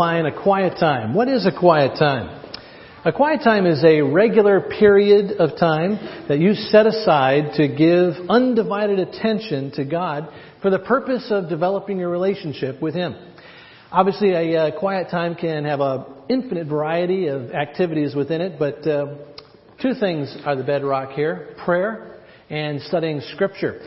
define a quiet time. What is a quiet time? A quiet time is a regular period of time that you set aside to give undivided attention to God for the purpose of developing your relationship with Him. Obviously, a uh, quiet time can have an infinite variety of activities within it, but uh, two things are the bedrock here prayer and studying Scripture.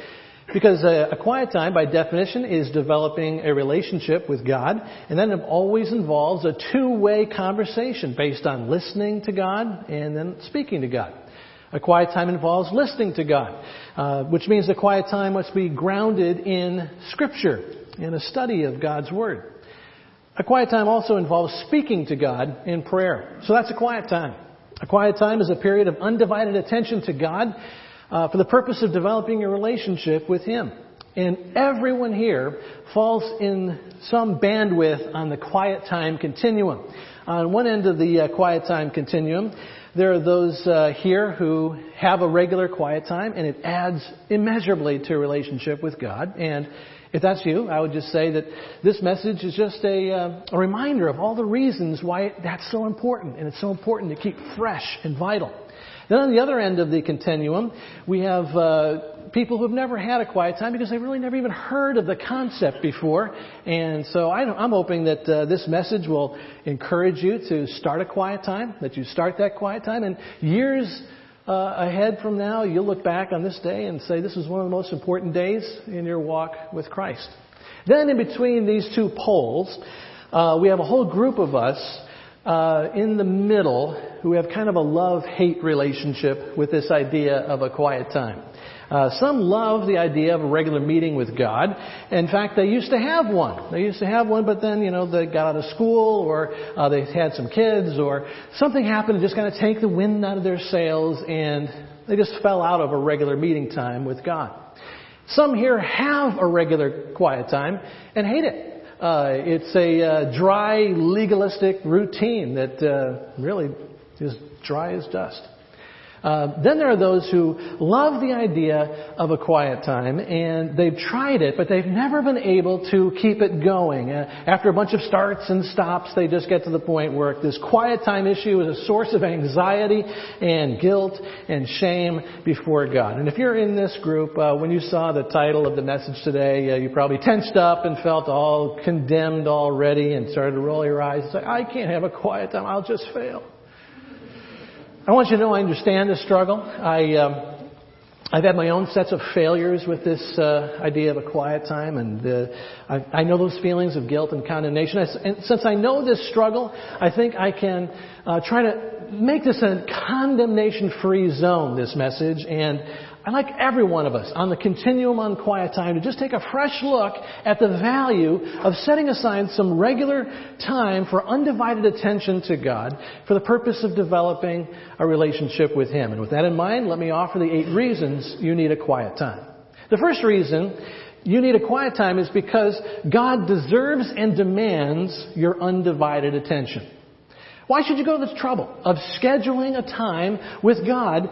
Because a, a, quiet time, by definition, is developing a relationship with God, and then it always involves a two-way conversation based on listening to God and then speaking to God. A quiet time involves listening to God, uh, which means the quiet time must be grounded in Scripture, in a study of God's Word. A quiet time also involves speaking to God in prayer. So that's a quiet time. A quiet time is a period of undivided attention to God uh, for the purpose of developing a relationship with Him. And everyone here falls in some bandwidth on the quiet time continuum. On one end of the uh, quiet time continuum, there are those uh, here who have a regular quiet time, and it adds immeasurably to a relationship with God. And if that's you, I would just say that this message is just a, uh, a reminder of all the reasons why that's so important, and it's so important to keep fresh and vital. Then on the other end of the continuum, we have uh, people who have never had a quiet time because they've really never even heard of the concept before. And so I, am hoping that uh, this message will encourage you to start a quiet time, that you start that quiet time, and years uh, ahead from now, you'll look back on this day and say this was one of the most important days in your walk with Christ. Then in between these two poles, uh, we have a whole group of us uh, in the middle who have kind of a love-hate relationship with this idea of a quiet time. Uh, some love the idea of a regular meeting with God. In fact, they used to have one. They used to have one, but then, you know, they got out of school or uh, they had some kids or something happened to just kind of take the wind out of their sails and they just fell out of a regular meeting time with God. Some here have a regular quiet time and hate it. Uh, it's a uh, dry, legalistic routine that uh, really is dry as dust. Uh, then there are those who love the idea of a quiet time and they've tried it, but they've never been able to keep it going. Uh, after a bunch of starts and stops, they just get to the point where this quiet time issue is a source of anxiety and guilt and shame before God. And if you're in this group, uh, when you saw the title of the message today, uh, you probably tensed up and felt all condemned already and started to roll your eyes and say, I can't have a quiet time, I'll just fail. I want you to know I understand this struggle. I, um, I've had my own sets of failures with this uh, idea of a quiet time, and uh, I, I know those feelings of guilt and condemnation. And since I know this struggle, I think I can uh, try to make this a condemnation-free zone. This message, and I'd like every one of us on the continuum on quiet time to just take a fresh look at the value of setting aside some regular time for undivided attention to God for the purpose of developing a relationship with Him. And with that in mind, let me offer the eight reasons you need a quiet time. The first reason you need a quiet time is because God deserves and demands your undivided attention. Why should you go to the trouble of scheduling a time with God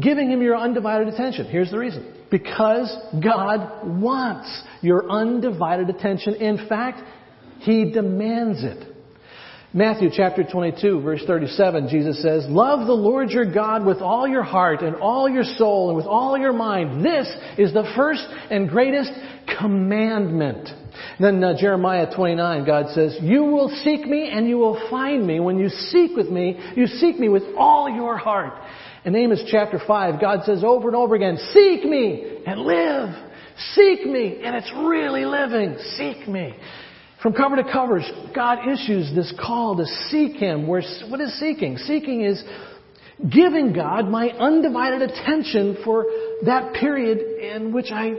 giving Him your undivided attention. Here's the reason. Because God wants your undivided attention. In fact, He demands it. Matthew chapter 22 verse 37, Jesus says, Love the Lord your God with all your heart and all your soul and with all your mind. This is the first and greatest commandment. Then uh, Jeremiah 29, God says, You will seek me and you will find me. When you seek with me, you seek me with all your heart. In Amos chapter 5, God says over and over again, Seek me and live. Seek me, and it's really living. Seek me. From cover to cover, God issues this call to seek Him. Where, what is seeking? Seeking is giving God my undivided attention for that period in which I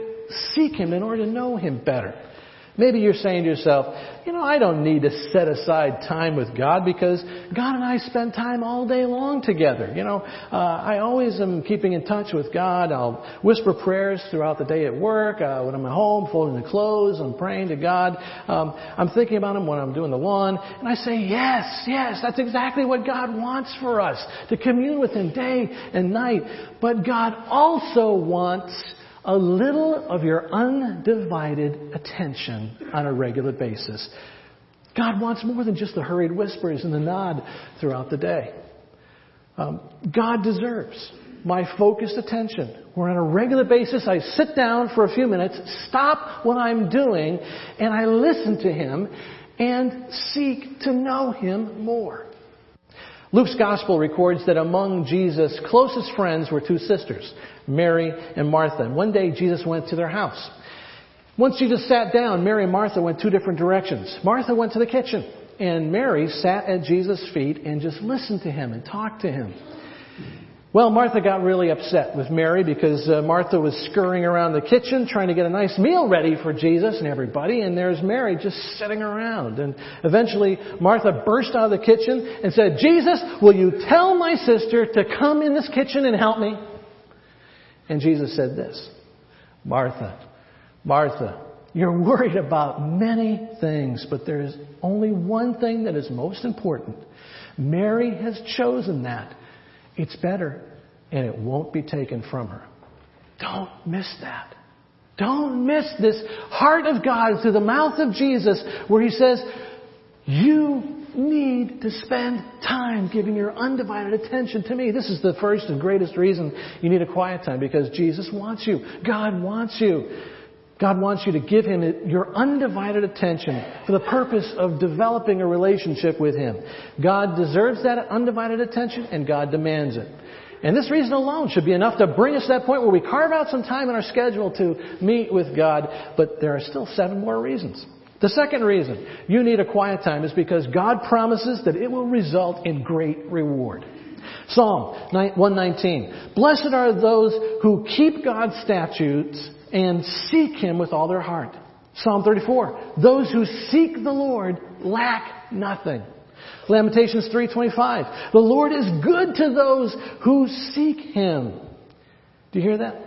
seek Him in order to know Him better. Maybe you're saying to yourself, you know, I don't need to set aside time with God because God and I spend time all day long together. You know, uh, I always am keeping in touch with God. I'll whisper prayers throughout the day at work, uh, when I'm at home, folding the clothes, I'm praying to God. Um, I'm thinking about Him when I'm doing the lawn. And I say, yes, yes, that's exactly what God wants for us, to commune with Him day and night. But God also wants a little of your undivided attention on a regular basis. God wants more than just the hurried whispers and the nod throughout the day. Um, God deserves my focused attention. Where on a regular basis I sit down for a few minutes, stop what I'm doing, and I listen to Him and seek to know Him more. Luke's gospel records that among Jesus' closest friends were two sisters, Mary and Martha. And one day Jesus went to their house. Once Jesus sat down, Mary and Martha went two different directions. Martha went to the kitchen, and Mary sat at Jesus' feet and just listened to him and talked to him. Well, Martha got really upset with Mary because uh, Martha was scurrying around the kitchen trying to get a nice meal ready for Jesus and everybody, and there's Mary just sitting around. And eventually, Martha burst out of the kitchen and said, Jesus, will you tell my sister to come in this kitchen and help me? And Jesus said this, Martha, Martha, you're worried about many things, but there is only one thing that is most important. Mary has chosen that it's better, and it won't be taken from her. Don't miss that. Don't miss this heart of God through the mouth of Jesus where He says, You need to spend time giving your undivided attention to me. This is the first and greatest reason you need a quiet time because Jesus wants you. God wants you. God wants you to give Him your undivided attention for the purpose of developing a relationship with Him. God deserves that undivided attention and God demands it. And this reason alone should be enough to bring us to that point where we carve out some time in our schedule to meet with God, but there are still seven more reasons. The second reason you need a quiet time is because God promises that it will result in great reward. Psalm 119. Blessed are those who keep God's statutes and seek Him with all their heart. Psalm 34. Those who seek the Lord lack nothing. Lamentations 3:25. The Lord is good to those who seek him. Do you hear that?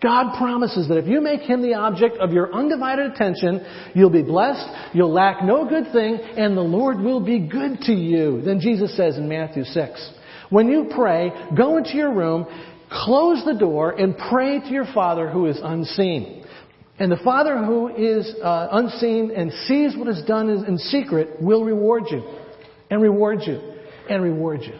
God promises that if you make him the object of your undivided attention, you'll be blessed, you'll lack no good thing, and the Lord will be good to you. Then Jesus says in Matthew 6, when you pray, go into your room, close the door, and pray to your Father who is unseen. And the Father who is uh, unseen and sees what is done in secret will reward you, and reward you, and reward you.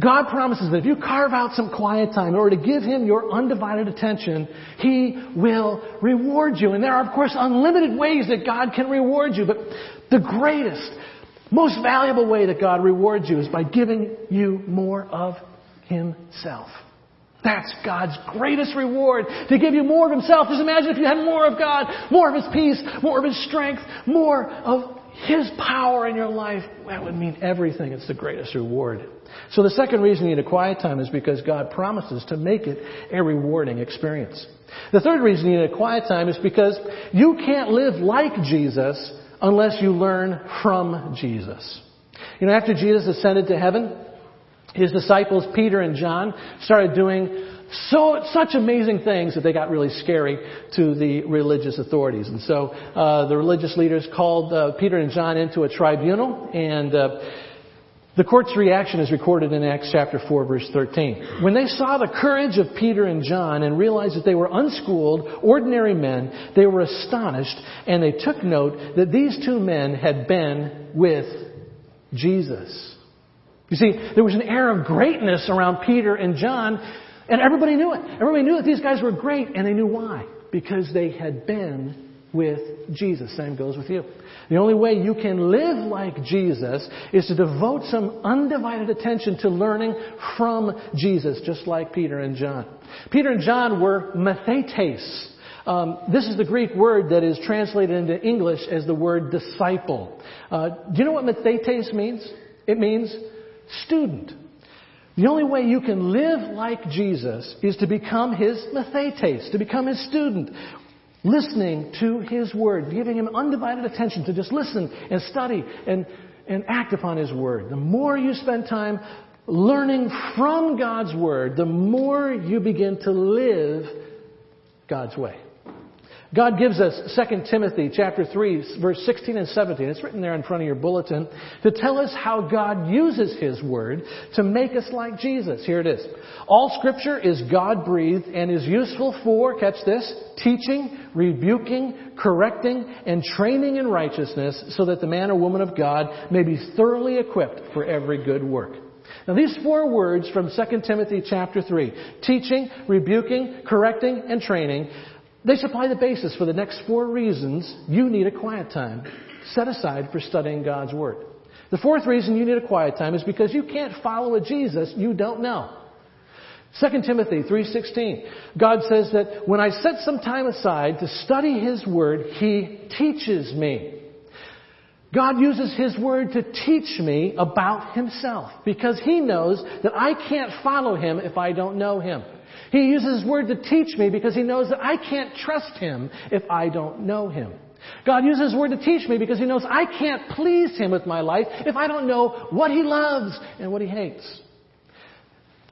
God promises that if you carve out some quiet time in order to give Him your undivided attention, He will reward you. And there are, of course, unlimited ways that God can reward you, but the greatest, most valuable way that God rewards you is by giving you more of Himself. That's God's greatest reward, to give you more of Himself. Just imagine if you had more of God, more of His peace, more of His strength, more of His power in your life. That would mean everything. It's the greatest reward. So the second reason you need a quiet time is because God promises to make it a rewarding experience. The third reason you need a quiet time is because you can't live like Jesus unless you learn from Jesus. You know, after Jesus ascended to heaven, his disciples, Peter and John, started doing so such amazing things that they got really scary to the religious authorities. And so uh, the religious leaders called uh, Peter and John into a tribunal, and uh, the court's reaction is recorded in Acts chapter 4, verse 13. When they saw the courage of Peter and John and realized that they were unschooled, ordinary men, they were astonished, and they took note that these two men had been with Jesus. You see, there was an air of greatness around Peter and John, and everybody knew it. Everybody knew that these guys were great, and they knew why. Because they had been with Jesus. Same goes with you. The only way you can live like Jesus is to devote some undivided attention to learning from Jesus, just like Peter and John. Peter and John were mathetes. Um, this is the Greek word that is translated into English as the word disciple. Uh, do you know what mathetes means? It means student. The only way you can live like Jesus is to become his mathetes, to become his student, listening to his word, giving him undivided attention to just listen and study and, and act upon his word. The more you spend time learning from God's word, the more you begin to live God's way. God gives us 2 Timothy chapter 3 verse 16 and 17. It's written there in front of your bulletin to tell us how God uses His Word to make us like Jesus. Here it is. All scripture is God breathed and is useful for, catch this, teaching, rebuking, correcting, and training in righteousness so that the man or woman of God may be thoroughly equipped for every good work. Now these four words from 2 Timothy chapter 3, teaching, rebuking, correcting, and training, they supply the basis for the next four reasons you need a quiet time set aside for studying God's Word. The fourth reason you need a quiet time is because you can't follow a Jesus you don't know. 2 Timothy 3:16 God says that when I set some time aside to study his word he teaches me. God uses his word to teach me about himself because he knows that I can't follow him if I don't know him. He uses his word to teach me because he knows that I can't trust him if I don't know him. God uses his word to teach me because he knows I can't please him with my life if I don't know what he loves and what he hates.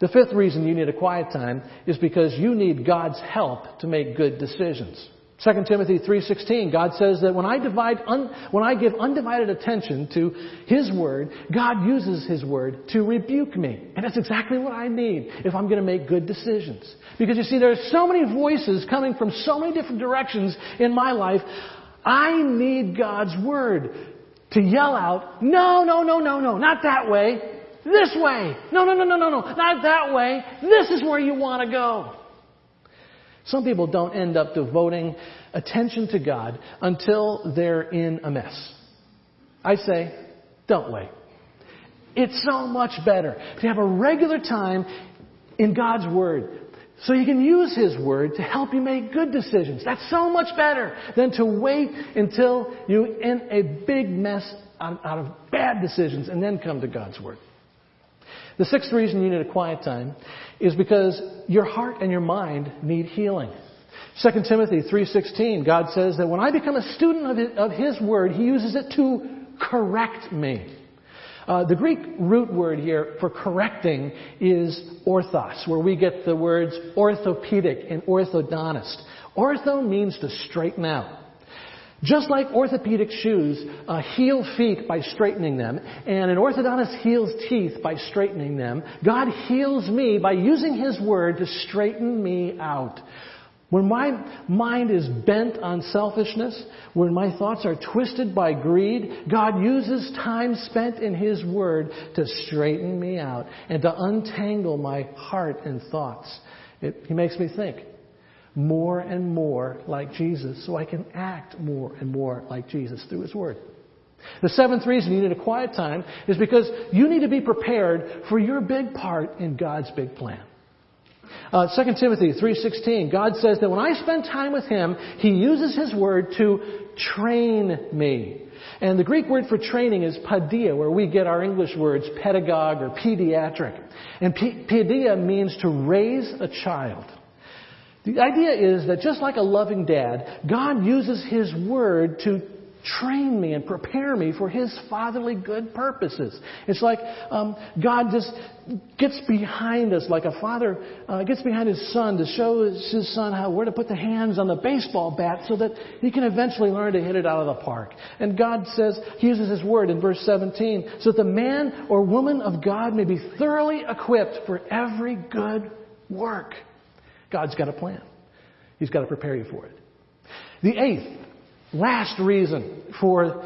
The fifth reason you need a quiet time is because you need God's help to make good decisions. 2 Timothy 3:16 God says that when I divide un, when I give undivided attention to his word God uses his word to rebuke me. And that's exactly what I need if I'm going to make good decisions. Because you see there are so many voices coming from so many different directions in my life. I need God's word to yell out no no no no no not that way. This way. No no no no no no not that way. This is where you want to go some people don't end up devoting attention to God until they're in a mess. I say, don't wait. It's so much better to have a regular time in God's Word so you can use His Word to help you make good decisions. That's so much better than to wait until you're in a big mess out of bad decisions and then come to God's Word. The sixth reason you need a quiet time is because your heart and your mind need healing. 2 Timothy 3:16 God says that when I become a student of his, of his word he uses it to correct me. Uh, the Greek root word here for correcting is orthos, where we get the words orthopedic and orthodontist. Ortho means to straighten out. Just like orthopedic shoes uh, heal feet by straightening them, and an orthodontist heals teeth by straightening them, God heals me by using His Word to straighten me out. When my mind is bent on selfishness, when my thoughts are twisted by greed, God uses time spent in His Word to straighten me out and to untangle my heart and thoughts. It, he makes me think more and more like Jesus so I can act more and more like Jesus through His Word. The seventh reason you need a quiet time is because you need to be prepared for your big part in God's big plan. Uh, 2 Timothy 3.16, God says that when I spend time with Him, He uses His Word to train me. And the Greek word for training is paideia, where we get our English words pedagogue or pediatric. And paideia means to raise a child. The idea is that just like a loving dad, God uses His Word to train me and prepare me for His fatherly good purposes. It's like um, God just gets behind us, like a father uh, gets behind his son to show his son how where to put the hands on the baseball bat so that he can eventually learn to hit it out of the park. And God says He uses His Word in verse 17 so that the man or woman of God may be thoroughly equipped for every good work. God's got a plan. He's got to prepare you for it. The eighth, last reason for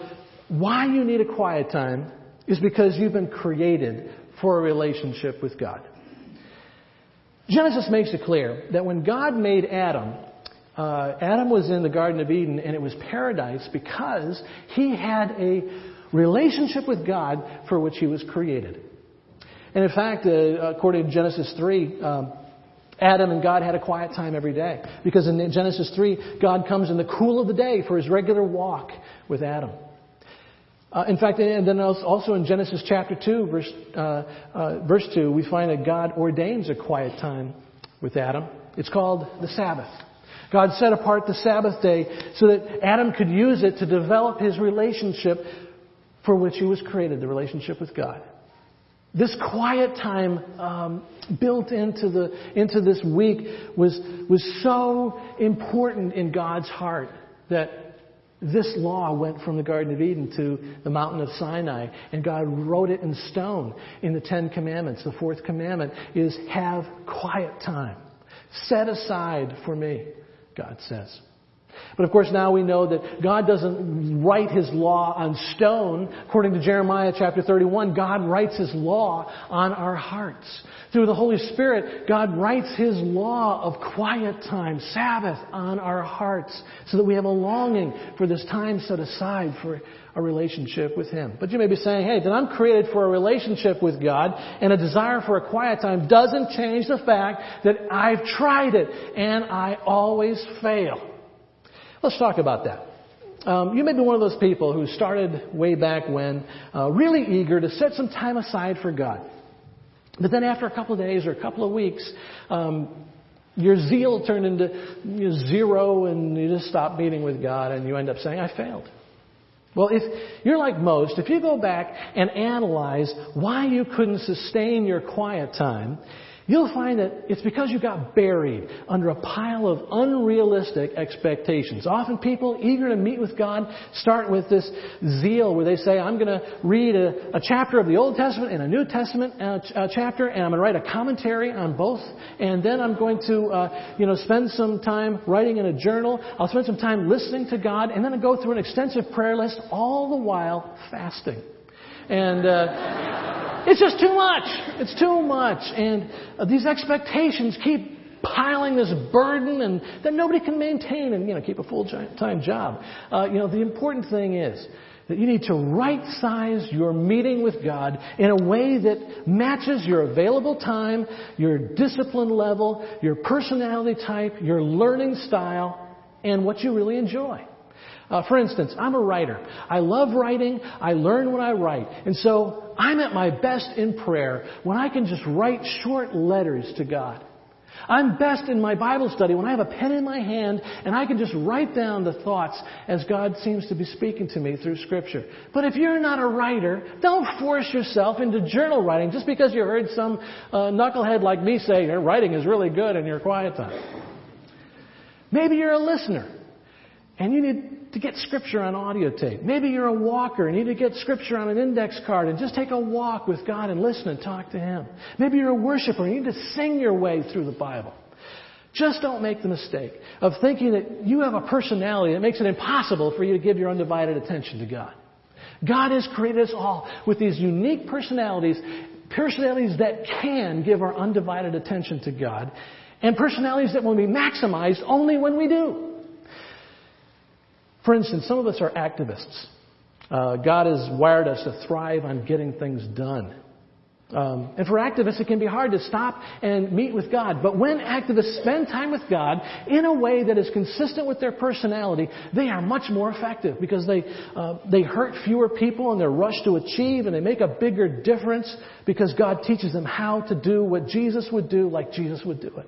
why you need a quiet time is because you've been created for a relationship with God. Genesis makes it clear that when God made Adam, uh, Adam was in the Garden of Eden and it was paradise because he had a relationship with God for which he was created. And in fact, uh, according to Genesis 3, um, Adam and God had a quiet time every day. Because in Genesis 3, God comes in the cool of the day for his regular walk with Adam. Uh, in fact, and then also in Genesis chapter 2, verse, uh, uh, verse 2, we find that God ordains a quiet time with Adam. It's called the Sabbath. God set apart the Sabbath day so that Adam could use it to develop his relationship for which he was created, the relationship with God. This quiet time um, built into, the, into this week was, was so important in God's heart that this law went from the Garden of Eden to the mountain of Sinai, and God wrote it in stone in the Ten Commandments. The fourth commandment is have quiet time. Set aside for me, God says. But of course, now we know that God doesn't write His law on stone. According to Jeremiah chapter 31, God writes His law on our hearts. Through the Holy Spirit, God writes His law of quiet time, Sabbath, on our hearts so that we have a longing for this time set aside for a relationship with Him. But you may be saying, hey, then I'm created for a relationship with God and a desire for a quiet time doesn't change the fact that I've tried it and I always fail. Let's talk about that. Um, you may be one of those people who started way back when, uh, really eager to set some time aside for God. But then after a couple of days or a couple of weeks, um, your zeal turned into zero and you just stopped meeting with God and you end up saying, I failed. Well, if you're like most, if you go back and analyze why you couldn't sustain your quiet time, you'll find that it's because you got buried under a pile of unrealistic expectations. Often people eager to meet with God start with this zeal where they say, I'm going to read a, a, chapter of the Old Testament and a New Testament uh, uh, chapter and I'm going to write a commentary on both and then I'm going to, uh, you know, spend some time writing in a journal. I'll spend some time listening to God and then I'll go through an extensive prayer list all the while fasting. And, uh, it's just too much. It's too much. And uh, these expectations keep piling this burden and that nobody can maintain and, you know, keep a full-time job. Uh, you know, the important thing is that you need to right size your meeting with God in a way that matches your available time, your discipline level, your personality type, your learning style, and what you really enjoy. Uh, for instance, I'm a writer. I love writing. I learn when I write. And so I'm at my best in prayer when I can just write short letters to God. I'm best in my Bible study when I have a pen in my hand and I can just write down the thoughts as God seems to be speaking to me through Scripture. But if you're not a writer, don't force yourself into journal writing just because you heard some uh, knucklehead like me say your writing is really good in your quiet time. Maybe you're a listener and you need to get scripture on audio tape. Maybe you're a walker and you need to get scripture on an index card and just take a walk with God and listen and talk to Him. Maybe you're a worshiper and you need to sing your way through the Bible. Just don't make the mistake of thinking that you have a personality that makes it impossible for you to give your undivided attention to God. God has created us all with these unique personalities, personalities that can give our undivided attention to God, and personalities that will be maximized only when we do. For instance, some of us are activists. Uh, God has wired us to thrive on getting things done. Um, and for activists, it can be hard to stop and meet with God. But when activists spend time with God in a way that is consistent with their personality, they are much more effective because they uh, they hurt fewer people and they're rushed to achieve, and they make a bigger difference because God teaches them how to do what Jesus would do, like Jesus would do it.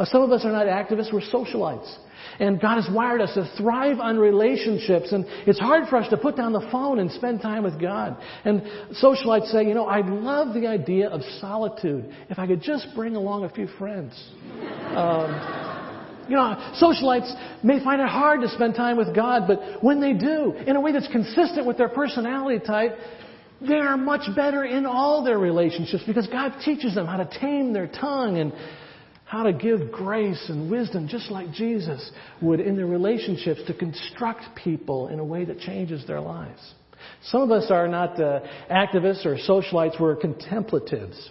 Uh, some of us are not activists; we're socialites. And God has wired us to thrive on relationships. And it's hard for us to put down the phone and spend time with God. And socialites say, you know, I love the idea of solitude. If I could just bring along a few friends. Um, you know, socialites may find it hard to spend time with God, but when they do, in a way that's consistent with their personality type, they are much better in all their relationships because God teaches them how to tame their tongue and how to give grace and wisdom just like Jesus would in their relationships to construct people in a way that changes their lives. Some of us are not uh, activists or socialites, we're contemplatives.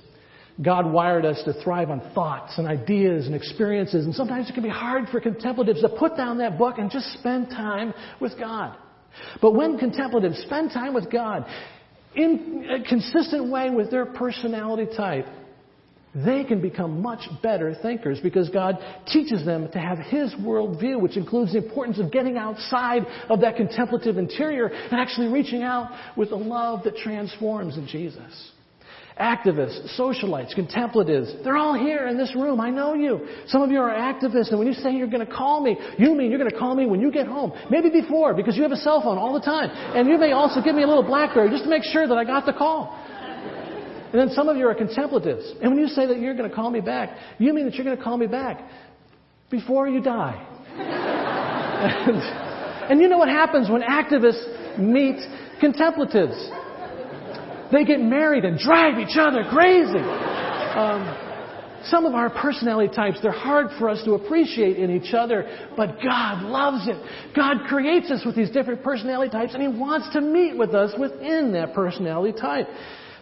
God wired us to thrive on thoughts and ideas and experiences, and sometimes it can be hard for contemplatives to put down that book and just spend time with God. But when contemplatives spend time with God in a consistent way with their personality type, they can become much better thinkers because God teaches them to have His worldview, which includes the importance of getting outside of that contemplative interior and actually reaching out with a love that transforms in Jesus. Activists, socialites, contemplatives, they're all here in this room. I know you. Some of you are activists, and when you say you're going to call me, you mean you're going to call me when you get home. Maybe before, because you have a cell phone all the time. And you may also give me a little Blackberry just to make sure that I got the call. And then some of you are contemplatives. And when you say that you're going to call me back, you mean that you're going to call me back before you die. and, and you know what happens when activists meet contemplatives? They get married and drive each other crazy. Um, some of our personality types, they're hard for us to appreciate in each other, but God loves it. God creates us with these different personality types, and He wants to meet with us within that personality type.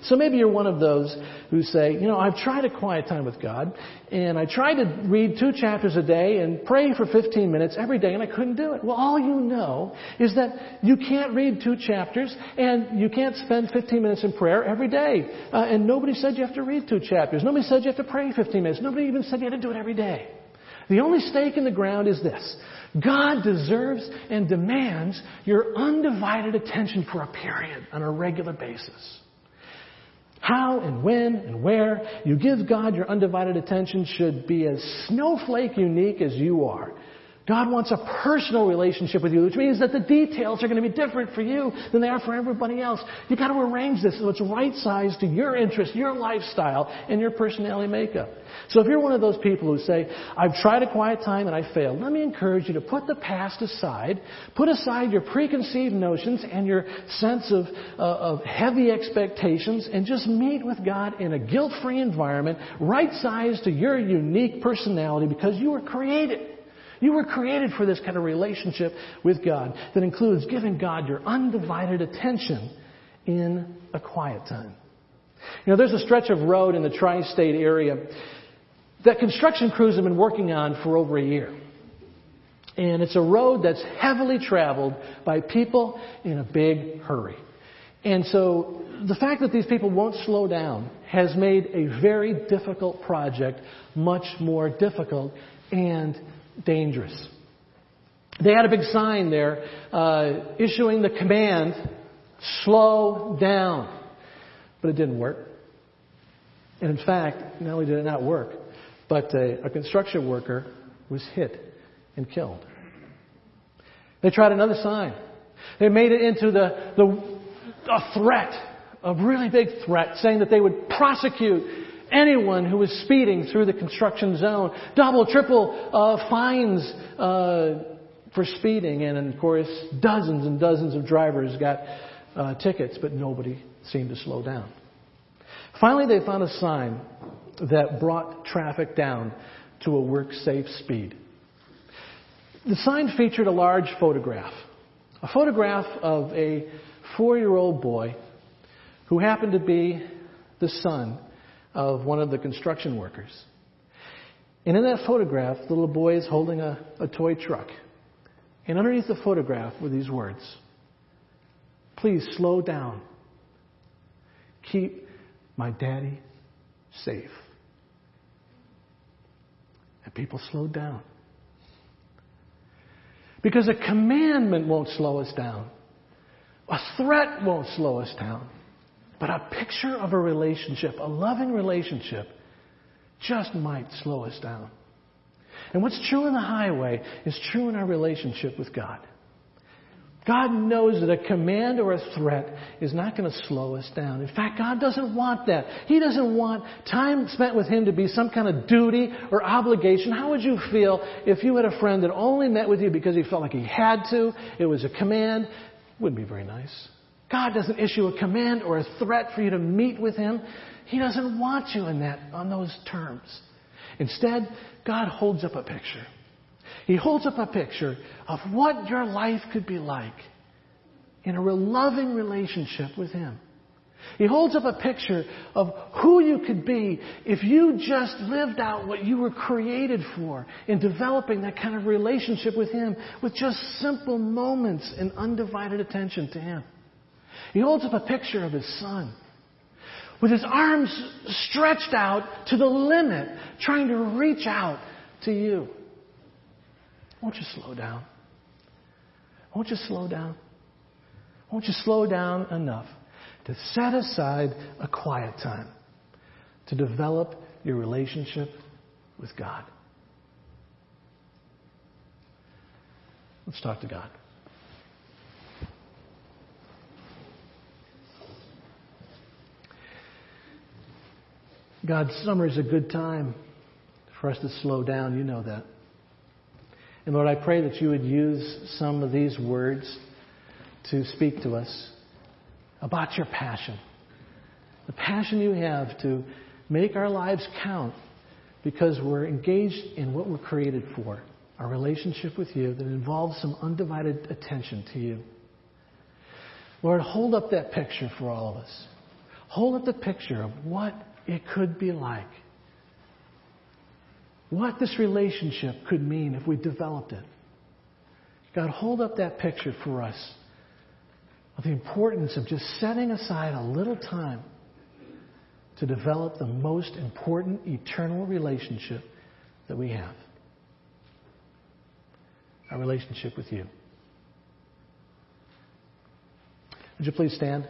So maybe you're one of those who say, you know, I've tried a quiet time with God, and I tried to read two chapters a day and pray for 15 minutes every day, and I couldn't do it. Well, all you know is that you can't read two chapters, and you can't spend 15 minutes in prayer every day. Uh, and nobody said you have to read two chapters. Nobody said you have to pray 15 minutes. Nobody even said you had to do it every day. The only stake in the ground is this. God deserves and demands your undivided attention for a period on a regular basis. How and when and where you give God your undivided attention should be as snowflake unique as you are. God wants a personal relationship with you, which means that the details are going to be different for you than they are for everybody else. You've got to arrange this so it's right sized to your interest, your lifestyle, and your personality makeup. So if you're one of those people who say, I've tried a quiet time and I failed, let me encourage you to put the past aside, put aside your preconceived notions and your sense of, uh, of heavy expectations, and just meet with God in a guilt-free environment, right sized to your unique personality because you were created. You were created for this kind of relationship with God that includes giving God your undivided attention in a quiet time. You know, there's a stretch of road in the tri state area that construction crews have been working on for over a year. And it's a road that's heavily traveled by people in a big hurry. And so the fact that these people won't slow down has made a very difficult project much more difficult and dangerous. They had a big sign there uh, issuing the command, slow down. But it didn't work. And in fact, not only did it not work, but a, a construction worker was hit and killed. They tried another sign. They made it into the, the a threat, a really big threat, saying that they would prosecute anyone who was speeding through the construction zone. Double, triple uh, fines uh, for speeding. And of course, dozens and dozens of drivers got uh, tickets, but nobody seemed to slow down. Finally, they found a sign that brought traffic down to a work safe speed. The sign featured a large photograph. A photograph of a four year old boy who happened to be the son of one of the construction workers. And in that photograph, the little boy is holding a, a toy truck. And underneath the photograph were these words Please slow down. Keep my daddy safe. And people slowed down. Because a commandment won't slow us down. A threat won't slow us down. But a picture of a relationship, a loving relationship, just might slow us down. And what's true in the highway is true in our relationship with God. God knows that a command or a threat is not going to slow us down. In fact, God doesn't want that. He doesn't want time spent with Him to be some kind of duty or obligation. How would you feel if you had a friend that only met with you because he felt like he had to? It was a command. Wouldn't be very nice. God doesn't issue a command or a threat for you to meet with Him. He doesn't want you in that, on those terms. Instead, God holds up a picture. He holds up a picture of what your life could be like in a loving relationship with Him. He holds up a picture of who you could be if you just lived out what you were created for in developing that kind of relationship with Him with just simple moments and undivided attention to Him. He holds up a picture of his son with his arms stretched out to the limit, trying to reach out to you. Won't you slow down? Won't you slow down? Won't you slow down enough to set aside a quiet time to develop your relationship with God? Let's talk to God. God, summer is a good time for us to slow down. You know that. And Lord, I pray that you would use some of these words to speak to us about your passion. The passion you have to make our lives count because we're engaged in what we're created for our relationship with you that involves some undivided attention to you. Lord, hold up that picture for all of us. Hold up the picture of what it could be like. What this relationship could mean if we developed it. God, hold up that picture for us of the importance of just setting aside a little time to develop the most important eternal relationship that we have our relationship with you. Would you please stand?